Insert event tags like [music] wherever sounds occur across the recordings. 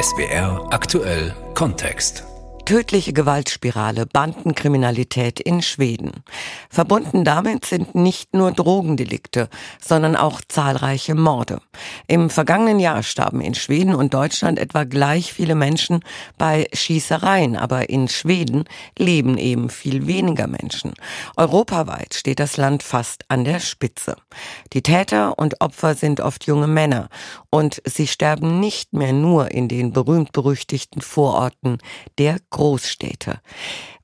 SWR aktuell Kontext. Tödliche Gewaltspirale, Bandenkriminalität in Schweden. Verbunden damit sind nicht nur Drogendelikte, sondern auch zahlreiche Morde. Im vergangenen Jahr starben in Schweden und Deutschland etwa gleich viele Menschen bei Schießereien, aber in Schweden leben eben viel weniger Menschen. Europaweit steht das Land fast an der Spitze. Die Täter und Opfer sind oft junge Männer und sie sterben nicht mehr nur in den berühmt-berüchtigten Vororten der Großstädte.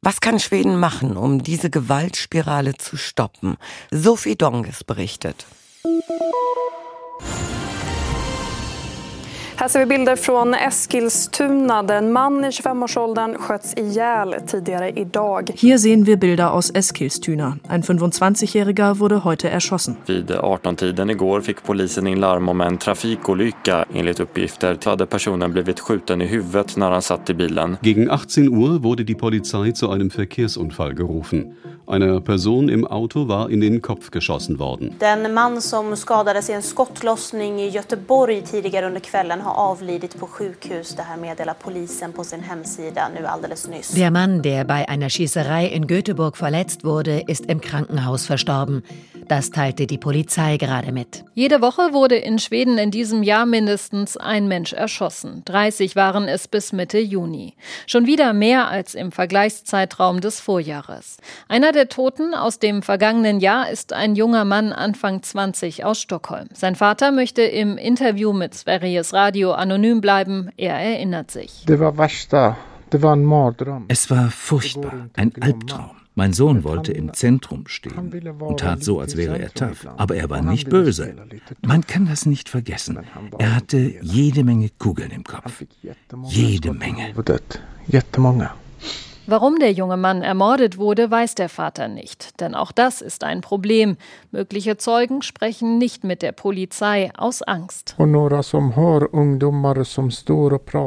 Was kann Schweden machen, um diese Gewaltspirale zu stoppen? Sophie Donges berichtet. Här ser vi bilder från Eskilstuna där en man i 25-årsåldern sköts ihjäl tidigare idag. Hier sehen wir Bilder aus Eskilstuna. Ein 25-Jähriger wurde heute erschossen. Vid 18-tiden igår fick polisen in larm om en trafikolycka. Enligt uppgifter hade personen blivit skjuten i huvudet när han satt i bilen. Gegen 18 Uhr wurde die Polizei zu einem Verkehrsunfall gerufen. Einer Person im Auto war in den Kopf geschossen worden. Den man som skadades i en skottlossning i Göteborg tidigare under kvällen har avlidit på sjukhus. Det här meddelar polisen på sin hemsida nu alldeles nyss. Der Mann, der bei einer Schießerei in Göteborg verletzt wurde, ist im Krankenhaus verstorben. Das teilte die Polizei gerade mit. Jede Woche wurde in Schweden in diesem Jahr mindestens ein Mensch erschossen. 30 waren es bis Mitte Juni. Schon wieder mehr als im Vergleichszeitraum des Vorjahres. Einer der Toten aus dem vergangenen Jahr ist ein junger Mann Anfang 20 aus Stockholm. Sein Vater möchte im Interview mit Sveriges Radio anonym bleiben. Er erinnert sich. Es war furchtbar, ein Albtraum. Mein Sohn wollte im Zentrum stehen und tat so, als wäre er tough. Aber er war nicht böse. Man kann das nicht vergessen. Er hatte jede Menge Kugeln im Kopf. Jede Menge. Warum der junge Mann ermordet wurde, weiß der Vater nicht. Denn auch das ist ein Problem. Mögliche Zeugen sprechen nicht mit der Polizei aus Angst.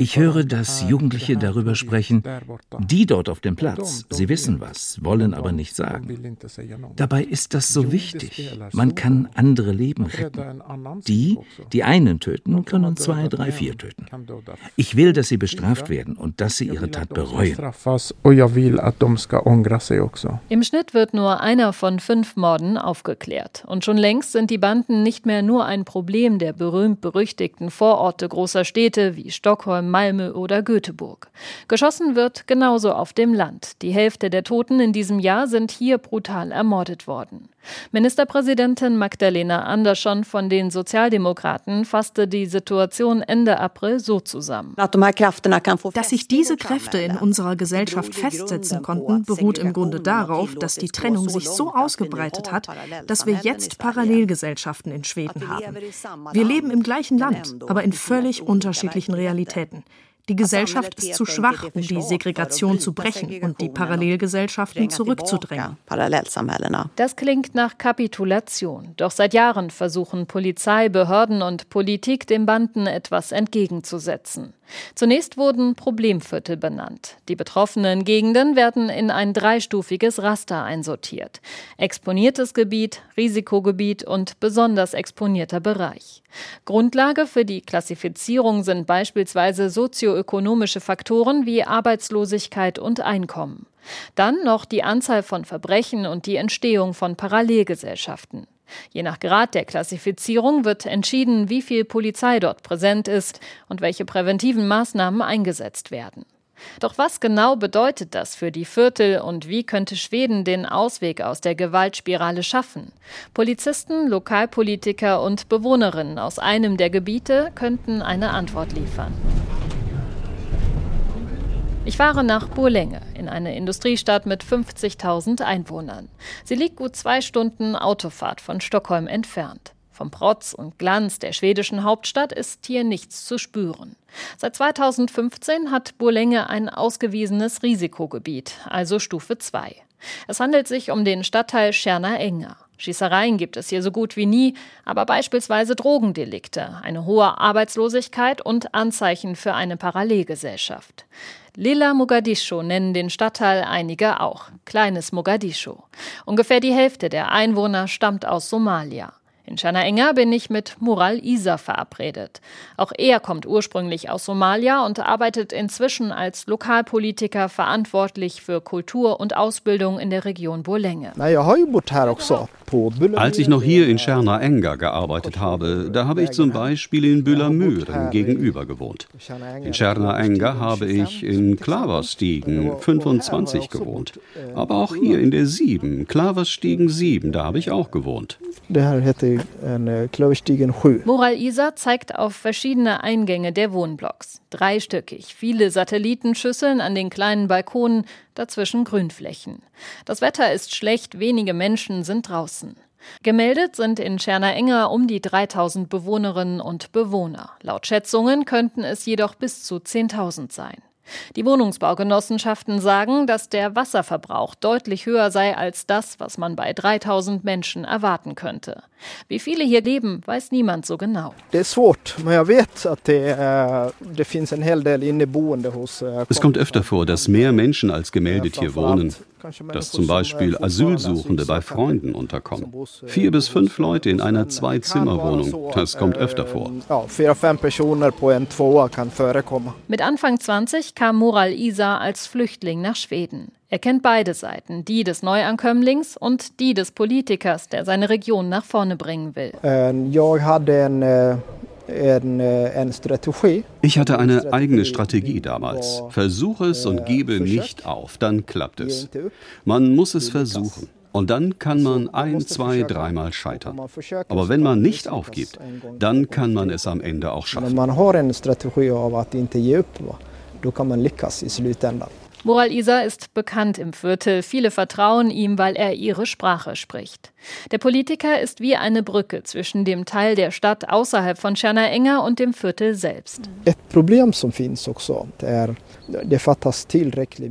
Ich höre, dass Jugendliche darüber sprechen, die dort auf dem Platz, sie wissen was, wollen aber nicht sagen. Dabei ist das so wichtig. Man kann andere Leben retten. Die, die einen töten, können zwei, drei, vier töten. Ich will, dass sie bestraft werden und dass sie ihre Tat bereuen. Och jag vill att de ska ångra sig också. Im Schnitt wird nur einer von fünf Morden aufgeklärt. Und schon längst sind die Banden nicht mehr nur ein Problem der berühmt-berüchtigten Vororte großer Städte wie Stockholm, Malmö oder Göteborg. Geschossen wird genauso auf dem Land. Die Hälfte der Toten in diesem Jahr sind hier brutal ermordet worden. Ministerpräsidentin Magdalena Andersson von den Sozialdemokraten fasste die Situation Ende April so zusammen. Dass sich diese Kräfte in unserer Gesellschaft festsetzen konnten, beruht im Grunde darauf, dass die Trennung sich so ausgebreitet hat, dass wir jetzt Parallelgesellschaften in Schweden haben. Wir leben im gleichen Land, aber in völlig unterschiedlichen Realitäten. Die Gesellschaft ist zu schwach, um die Segregation zu brechen und die Parallelgesellschaften zurückzudrängen. Das klingt nach Kapitulation. Doch seit Jahren versuchen Polizei, Behörden und Politik den Banden etwas entgegenzusetzen. Zunächst wurden Problemviertel benannt. Die betroffenen Gegenden werden in ein dreistufiges Raster einsortiert. Exponiertes Gebiet, Risikogebiet und besonders exponierter Bereich. Grundlage für die Klassifizierung sind beispielsweise sozioökonomische Faktoren wie Arbeitslosigkeit und Einkommen. Dann noch die Anzahl von Verbrechen und die Entstehung von Parallelgesellschaften. Je nach Grad der Klassifizierung wird entschieden, wie viel Polizei dort präsent ist und welche präventiven Maßnahmen eingesetzt werden. Doch was genau bedeutet das für die Viertel und wie könnte Schweden den Ausweg aus der Gewaltspirale schaffen? Polizisten, Lokalpolitiker und Bewohnerinnen aus einem der Gebiete könnten eine Antwort liefern. Ich fahre nach Burlänge, in eine Industriestadt mit 50.000 Einwohnern. Sie liegt gut zwei Stunden Autofahrt von Stockholm entfernt. Vom Protz und Glanz der schwedischen Hauptstadt ist hier nichts zu spüren. Seit 2015 hat Burlänge ein ausgewiesenes Risikogebiet, also Stufe 2. Es handelt sich um den Stadtteil Scherna-Enger. Schießereien gibt es hier so gut wie nie, aber beispielsweise Drogendelikte, eine hohe Arbeitslosigkeit und Anzeichen für eine Parallelgesellschaft. Lila Mogadischu nennen den Stadtteil einige auch. Kleines Mogadischu. Ungefähr die Hälfte der Einwohner stammt aus Somalia. In Chanaenga bin ich mit Mural Isa verabredet. Auch er kommt ursprünglich aus Somalia und arbeitet inzwischen als Lokalpolitiker verantwortlich für Kultur und Ausbildung in der Region Bolenge. Als ich noch hier in Scherna Enga gearbeitet habe, da habe ich zum Beispiel in Bülamüren gegenüber gewohnt. In Scherna Enga habe ich in Klaverstiegen 25 gewohnt. Aber auch hier in der 7, Klaverstiegen 7, da habe ich auch gewohnt. Moral Isa zeigt auf verschiedene Eingänge der Wohnblocks. Dreistöckig, viele Satellitenschüsseln an den kleinen Balkonen, dazwischen Grünflächen. Das Wetter ist schlecht, wenige Menschen sind draußen. Gemeldet sind in Tscherna-Enger um die 3000 Bewohnerinnen und Bewohner. Laut Schätzungen könnten es jedoch bis zu 10.000 sein. Die Wohnungsbaugenossenschaften sagen, dass der Wasserverbrauch deutlich höher sei als das, was man bei 3000 Menschen erwarten könnte. Wie viele hier leben, weiß niemand so genau. Es kommt öfter vor, dass mehr Menschen als gemeldet hier wohnen dass zum Beispiel Asylsuchende bei Freunden unterkommen. Vier bis fünf Leute in einer Zwei-Zimmer-Wohnung, das kommt öfter vor. Mit Anfang 20 kam Moral Isa als Flüchtling nach Schweden. Er kennt beide Seiten, die des Neuankömmlings und die des Politikers, der seine Region nach vorne bringen will. Ich hatte eine eigene Strategie damals. Versuche es und gebe nicht auf, dann klappt es. Man muss es versuchen. Und dann kann man ein, zwei, dreimal scheitern. Aber wenn man nicht aufgibt, dann kann man es am Ende auch schaffen. Wenn man eine Strategie av nicht ge upp, då kan man lyckas i slutändan. Moral Isa ist bekannt im Viertel. Viele vertrauen ihm, weil er ihre Sprache spricht. Der Politiker ist wie eine Brücke zwischen dem Teil der Stadt außerhalb von Tjerna und dem Viertel selbst.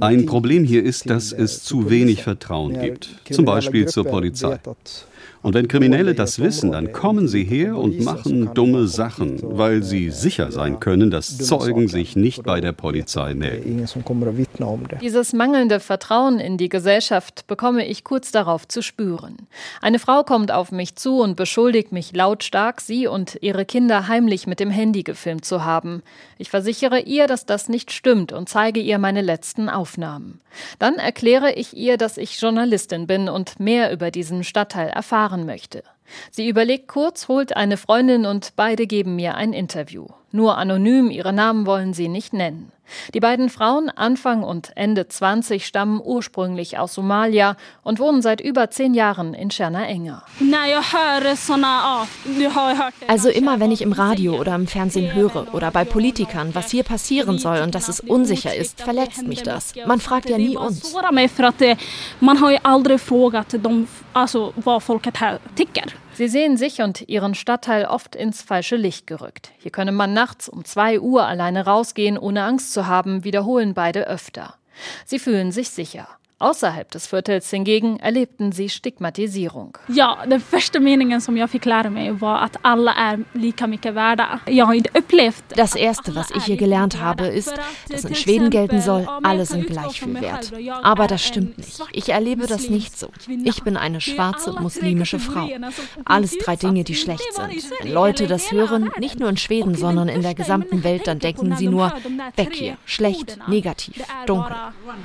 Ein Problem hier ist, dass es zu wenig Vertrauen gibt, zum Beispiel zur Polizei. Und wenn Kriminelle das wissen, dann kommen sie her und machen dumme Sachen, weil sie sicher sein können, dass Zeugen sich nicht bei der Polizei melden. Dieses mangelnde Vertrauen in die Gesellschaft bekomme ich kurz darauf zu spüren. Eine Frau kommt auf mich zu und beschuldigt mich lautstark, sie und ihre Kinder heimlich mit dem Handy gefilmt zu haben. Ich versichere ihr, dass das nicht stimmt und zeige ihr meine letzten Aufnahmen. Dann erkläre ich ihr, dass ich Journalistin bin und mehr über diesen Stadtteil erfahre erfahren möchte. Sie überlegt kurz, holt eine Freundin und beide geben mir ein Interview. Nur anonym, ihre Namen wollen sie nicht nennen. Die beiden Frauen, Anfang und Ende 20, stammen ursprünglich aus Somalia und wohnen seit über zehn Jahren in Scherna Enger. Also immer, wenn ich im Radio oder im Fernsehen höre oder bei Politikern, was hier passieren soll und dass es unsicher ist, verletzt mich das. Man fragt ja nie uns. Man hat ja aldrig frågat dem, also, vad folket här tycker. Sie sehen sich und ihren Stadtteil oft ins falsche Licht gerückt. Hier könne man nachts um zwei Uhr alleine rausgehen, ohne Angst zu haben, wiederholen beide öfter. Sie fühlen sich sicher. Außerhalb des Viertels hingegen erlebten sie Stigmatisierung. Ja, den första meningen som jag fick lära mig var att alla är lika mycket värda. Jag har upplevt Das erste, was ich hier gelernt habe, ist, dass in Schweden gelten soll, alle sind gleich viel wert. Aber das stimmt nicht. Ich erlebe das nicht so. Ich bin eine schwarze muslimische Frau. Alles drei Dinge, die schlecht sind. Wenn Leute das hören, nicht nur in Schweden, sondern in der gesamten Welt, dann denken sie nur, weg hier, schlecht, negativ, dunkel.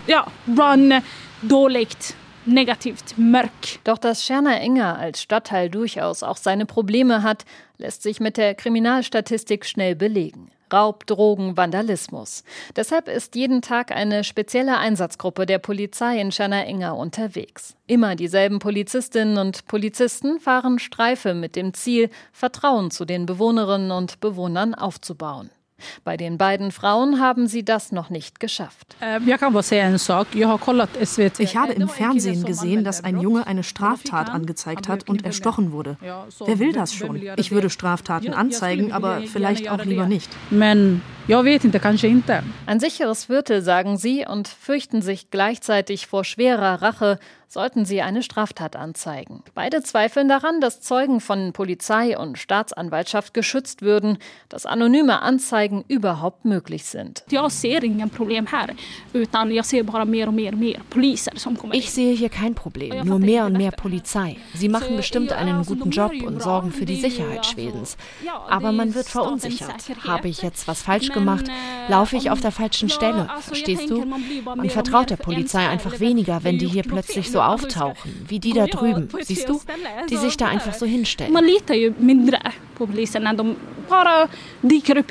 Ja, run dåligt negativt, mörk. Doch dass Scherner Enger als Stadtteil durchaus auch seine Probleme hat, lässt sich mit der Kriminalstatistik schnell belegen. Raub, Drogen, Vandalismus. Deshalb ist jeden Tag eine spezielle Einsatzgruppe der Polizei in Scherner Enger unterwegs. Immer dieselben Polizistinnen und Polizisten fahren Streife mit dem Ziel, Vertrauen zu den Bewohnerinnen und Bewohnern aufzubauen. Bei den beiden Frauen haben sie das noch nicht geschafft. Äh, ich habe im Fernsehen gesehen, dass ein Junge eine Straftat angezeigt hat und erstochen wurde. Wer will das schon? Ich würde Straftaten anzeigen, aber vielleicht auch lieber nicht. Ein sicheres Viertel, sagen sie, und fürchten sich gleichzeitig vor schwerer Rache, sollten sie eine Straftat anzeigen. Beide zweifeln daran, dass Zeugen von Polizei und Staatsanwaltschaft geschützt würden, dass anonyme Anzeigen überhaupt möglich sind. Ich sehe hier kein Problem, nur mehr und mehr Polizei. Sie machen bestimmt einen guten Job und sorgen für die Sicherheit Schwedens. Aber man wird verunsichert. Habe ich jetzt was falsch gemacht? Laufe ich auf der falschen Stelle? Verstehst du? Man vertraut der Polizei einfach weniger, wenn die hier plötzlich so auftauchen, wie die da drüben, siehst du, die sich da einfach so hinstellen. Man litar ju mindre på polisen när de bara dyker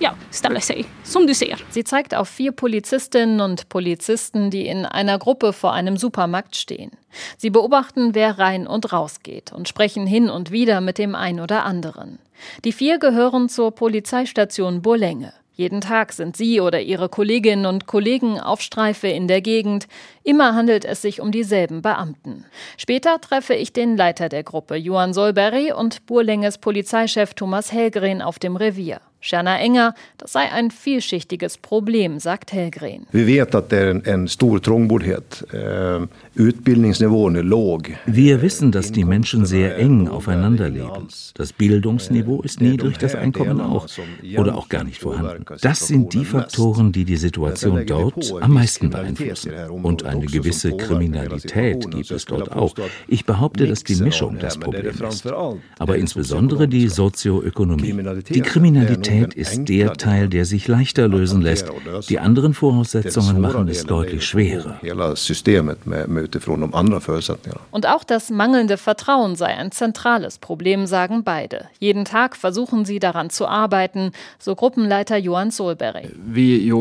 ja, ställer sig, som du ser. Sie zeigt auf vier Polizistinnen und Polizisten, die in einer Gruppe vor einem Supermarkt stehen. Sie beobachten, wer rein und raus geht und sprechen hin und wieder mit dem einen oder anderen. Die vier gehören zur Polizeistation Burlänge. Jeden Tag sind sie oder ihre Kolleginnen und Kollegen auf Streife in der Gegend. Immer handelt es sich um dieselben Beamten. Später treffe ich den Leiter der Gruppe, Johann Solberry, und Burlänges Polizeichef Thomas Hellgren auf dem Revier. Scherner Enger, das sei ein vielschichtiges Problem, sagt Hellgren. Wir vet att det är en, en stor trångboddhet. Eh, Utbildningsnivån är låg. Wir wissen, dass die Menschen sehr eng aufeinander leben. Das Bildungsniveau ist niedrig, das Einkommen auch. Oder auch gar nicht vorhanden. Das sind die Faktoren, die die Situation dort am meisten beeinflussen. Und eine gewisse Kriminalität gibt es dort auch. Ich behaupte, dass die Mischung das Problem ist. Aber insbesondere die Sozioökonomie. Die Kriminalität ist der Teil, der sich leichter lösen lässt. Die anderen Voraussetzungen machen es deutlich schwerer. Und auch das mangelnde Vertrauen sei ein zentrales Problem, sagen beide. Jeden Tag versuchen sie daran zu arbeiten, so Gruppenleiter Johann Solberg. Wir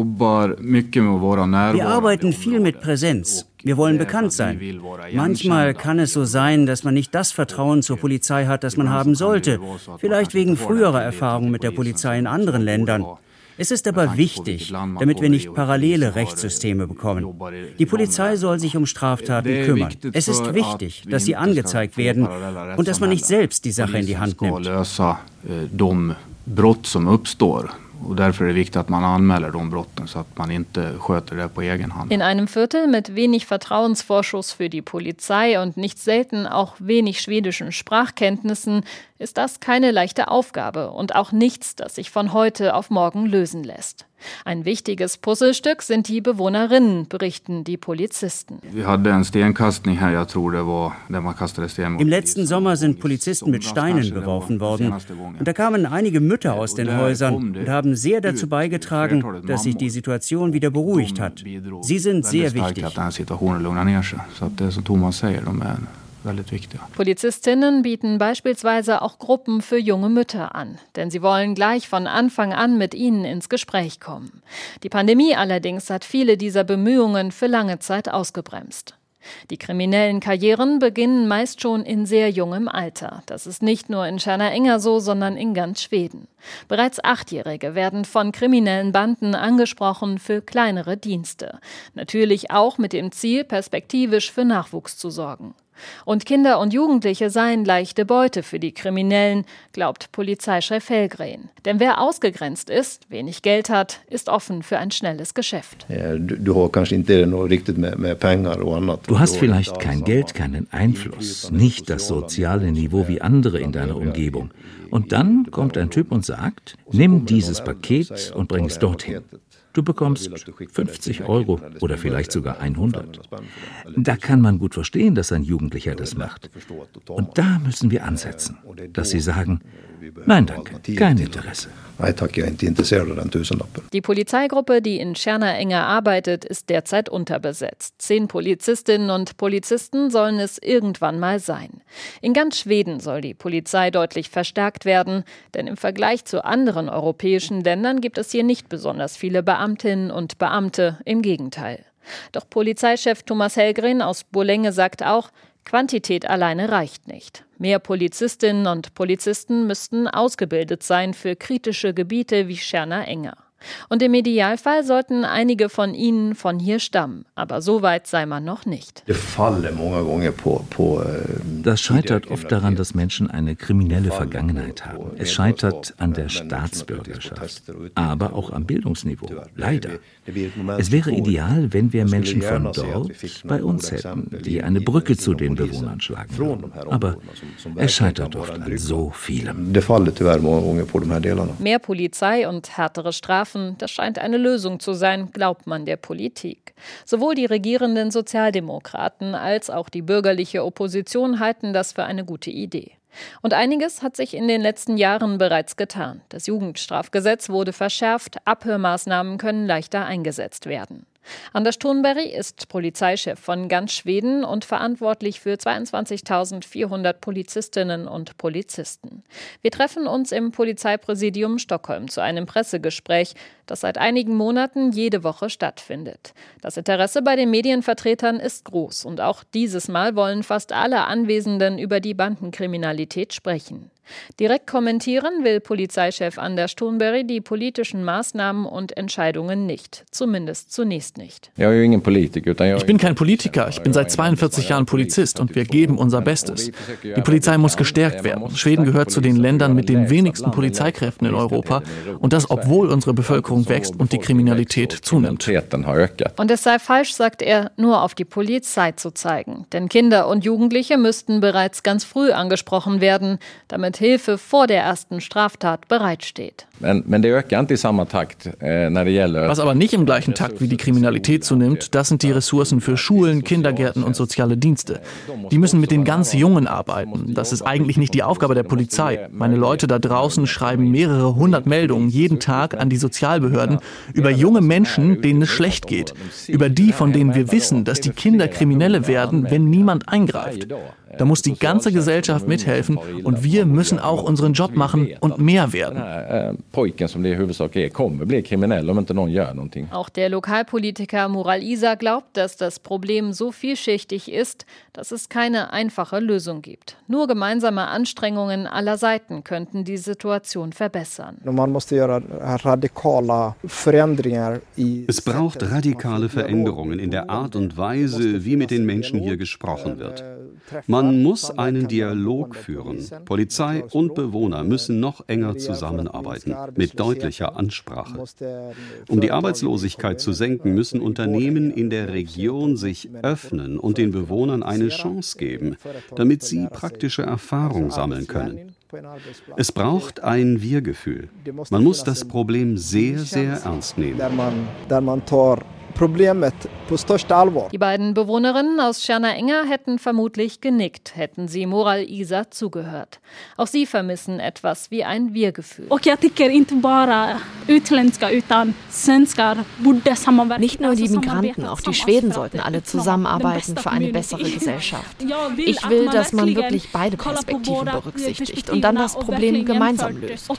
arbeiten viel mit Präsenz. Wir wollen bekannt sein. Manchmal kann es so sein, dass man nicht das Vertrauen zur Polizei hat, das man haben sollte. Vielleicht wegen früherer Erfahrungen mit der Polizei in anderen Ländern. Es ist aber wichtig, damit wir nicht parallele Rechtssysteme bekommen. Die Polizei soll sich um Straftaten kümmern. Es ist wichtig, dass sie angezeigt werden und dass man nicht selbst die Sache in die Hand nimmt. Och därför är det viktigt att man anmäler de brotten så att man inte sköter det på egen hand. In einem Viertel mit wenig Vertrauensvorschuss für die Polizei und nicht selten auch wenig schwedischen Sprachkenntnissen ist das keine leichte Aufgabe und auch nichts, das sich von heute auf morgen lösen lässt. Ein wichtiges Puzzlestück sind die Bewohnerinnen, berichten die Polizisten. Im letzten Sommer sind Polizisten mit Steinen beworfen worden. Und da kamen einige Mütter aus den Häusern und haben sehr dazu beigetragen, dass sich die Situation wieder beruhigt hat. Sie sind sehr wichtig väldigt viktiga. Polizistinnen bieten beispielsweise auch Gruppen für junge Mütter an, denn sie wollen gleich von Anfang an mit ihnen ins Gespräch kommen. Die Pandemie allerdings hat viele dieser Bemühungen für lange Zeit ausgebremst. Die kriminellen Karrieren beginnen meist schon in sehr jungem Alter. Das ist nicht nur in Enger so, sondern in ganz Schweden. Bereits Achtjährige werden von kriminellen Banden angesprochen für kleinere Dienste. Natürlich auch mit dem Ziel, perspektivisch für Nachwuchs zu sorgen. Und Kinder und Jugendliche seien leichte Beute für die Kriminellen, glaubt Polizeichef Hellgren. Denn wer ausgegrenzt ist, wenig Geld hat, ist offen für ein schnelles Geschäft. Du hast vielleicht kein Geld, keinen Einfluss, nicht das soziale Niveau wie andere in deiner Umgebung. Und dann kommt ein Typ und sagt, nimm dieses Paket und bring es dorthin. Du bekommst 50 Euro oder vielleicht sogar 100. Da kann man gut verstehen, dass ein Jugendlicher das macht. Und da müssen wir ansetzen, dass sie sagen, nein danke, kein Interesse. Die Polizeigruppe, die in Tschernaenger arbeitet, ist derzeit unterbesetzt. Zehn Polizistinnen und Polizisten sollen es irgendwann mal sein. In ganz Schweden soll die Polizei deutlich verstärkt werden, denn im Vergleich zu anderen europäischen Ländern gibt es hier nicht besonders viele Beamtinnen und Beamte, im Gegenteil. Doch Polizeichef Thomas Hellgren aus Borlänge sagt auch, Quantität alleine reicht nicht. Mehr Polizistinnen und Polizisten müssten ausgebildet sein für kritische Gebiete wie Scherner Enger. Und im Idealfall sollten einige von ihnen von hier stammen. Aber so weit sei man noch nicht. Das scheitert oft daran, dass Menschen eine kriminelle Vergangenheit haben. Es scheitert an der Staatsbürgerschaft, aber auch am Bildungsniveau. Leider. Es wäre ideal, wenn wir Menschen von dort bei uns hätten, die eine Brücke zu den Bewohnern schlagen würden. Aber es scheitert oft an so vielem. Mehr Polizei und härtere Strafen, das scheint eine Lösung zu sein, glaubt man der Politik. Sowohl die regierenden Sozialdemokraten als auch die bürgerliche Opposition halten das für eine gute Idee. Und einiges hat sich in den letzten Jahren bereits getan. Das Jugendstrafgesetz wurde verschärft, Abhörmaßnahmen können leichter eingesetzt werden. Anders Thunberg ist Polizeichef von ganz Schweden und verantwortlich für 22.400 Polizistinnen und Polizisten. Wir treffen uns im Polizeipräsidium Stockholm zu einem Pressegespräch, das seit einigen Monaten jede Woche stattfindet. Das Interesse bei den Medienvertretern ist groß und auch dieses Mal wollen fast alle Anwesenden über die Bandenkriminalität sprechen. Direkt kommentieren will Polizeichef Anders Thunberg die politischen Maßnahmen und Entscheidungen nicht, zumindest zunächst nicht. Ich bin kein Politiker, ich bin seit 42 Jahren Polizist und wir geben unser Bestes. Die Polizei muss gestärkt werden. Schweden gehört zu den Ländern mit den wenigsten Polizeikräften in Europa und das obwohl unsere Bevölkerung wächst und die Kriminalität zunimmt. Und es sei falsch, sagt er, nur auf die Polizei zu zeigen, denn Kinder und Jugendliche müssten bereits ganz früh angesprochen werden, damit damit Hilfe vor der ersten Straftat bereitsteht. Eh, Was aber nicht im gleichen Takt wie die Kriminalität zunimmt, das sind die Ressourcen für Schulen, Kindergärten und soziale Dienste. Die müssen mit den ganz Jungen arbeiten. Das ist eigentlich nicht die Aufgabe der Polizei. Meine Leute da draußen schreiben mehrere hundert Meldungen jeden Tag an die Sozialbehörden über junge Menschen, denen es schlecht geht. Über die, von denen wir wissen, dass die Kinder Kriminelle werden, wenn niemand eingreift. Da muss die ganze Gesellschaft mithelfen und wir müssen auch unseren Job machen und mehr werden. Auch der Lokalpolitiker Mural Isa glaubt, dass das Problem so vielschichtig ist, dass es keine einfache Lösung gibt. Nur gemeinsame Anstrengungen aller Seiten könnten die Situation verbessern. Es braucht radikale Veränderungen in der Art und Weise, wie mit den Menschen hier gesprochen wird. Man muss einen Dialog führen. Polizei und Bewohner müssen noch enger zusammenarbeiten, mit deutlicher Ansprache. Um die Arbeitslosigkeit zu senken, müssen Unternehmen in der Region sich öffnen und den Bewohnern eine Chance geben, damit sie praktische Erfahrung sammeln können. Es braucht ein Wir-Gefühl. Man muss das Problem sehr, sehr ernst nehmen. Problemet på största allvar. Die beiden Bewohnerinnen aus Tjärna Enger hätten vermutlich genickt, hätten sie Moral Isa zugehört. Auch sie vermissen etwas wie ein Wir-Gefühl. Nicht nur die Migranten, auch die Schweden sollten alle zusammenarbeiten für eine bessere [laughs] Gesellschaft. Ich will, dass man wirklich beide Perspektiven berücksichtigt und dann das Problem gemeinsam löst.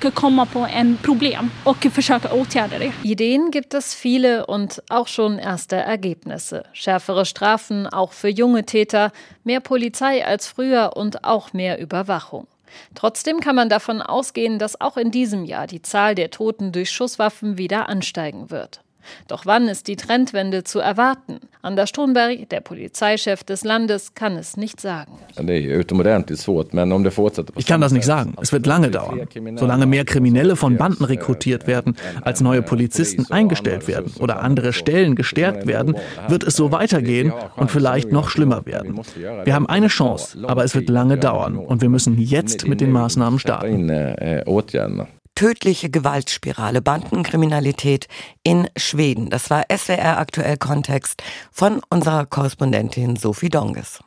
Ideen gibt es viele und auch schon schon erste Ergebnisse. Schärfere Strafen auch für junge Täter, mehr Polizei als früher und auch mehr Überwachung. Trotzdem kann man davon ausgehen, dass auch in diesem Jahr die Zahl der Toten durch Schusswaffen wieder ansteigen wird. Doch wann ist die Trendwende zu erwarten? Anders Thunberg, der Polizeichef des Landes, kann es nicht sagen. Ich kann das nicht sagen. Es wird lange dauern. Solange mehr Kriminelle von Banden rekrutiert werden, als neue Polizisten eingestellt werden oder andere Stellen gestärkt werden, wird es so weitergehen und vielleicht noch schlimmer werden. Wir haben eine Chance, aber es wird lange dauern und wir müssen jetzt mit den Maßnahmen starten tödliche Gewaltspirale, Bandenkriminalität in Schweden. Das war SWR aktuell Kontext von unserer Korrespondentin Sophie Donges.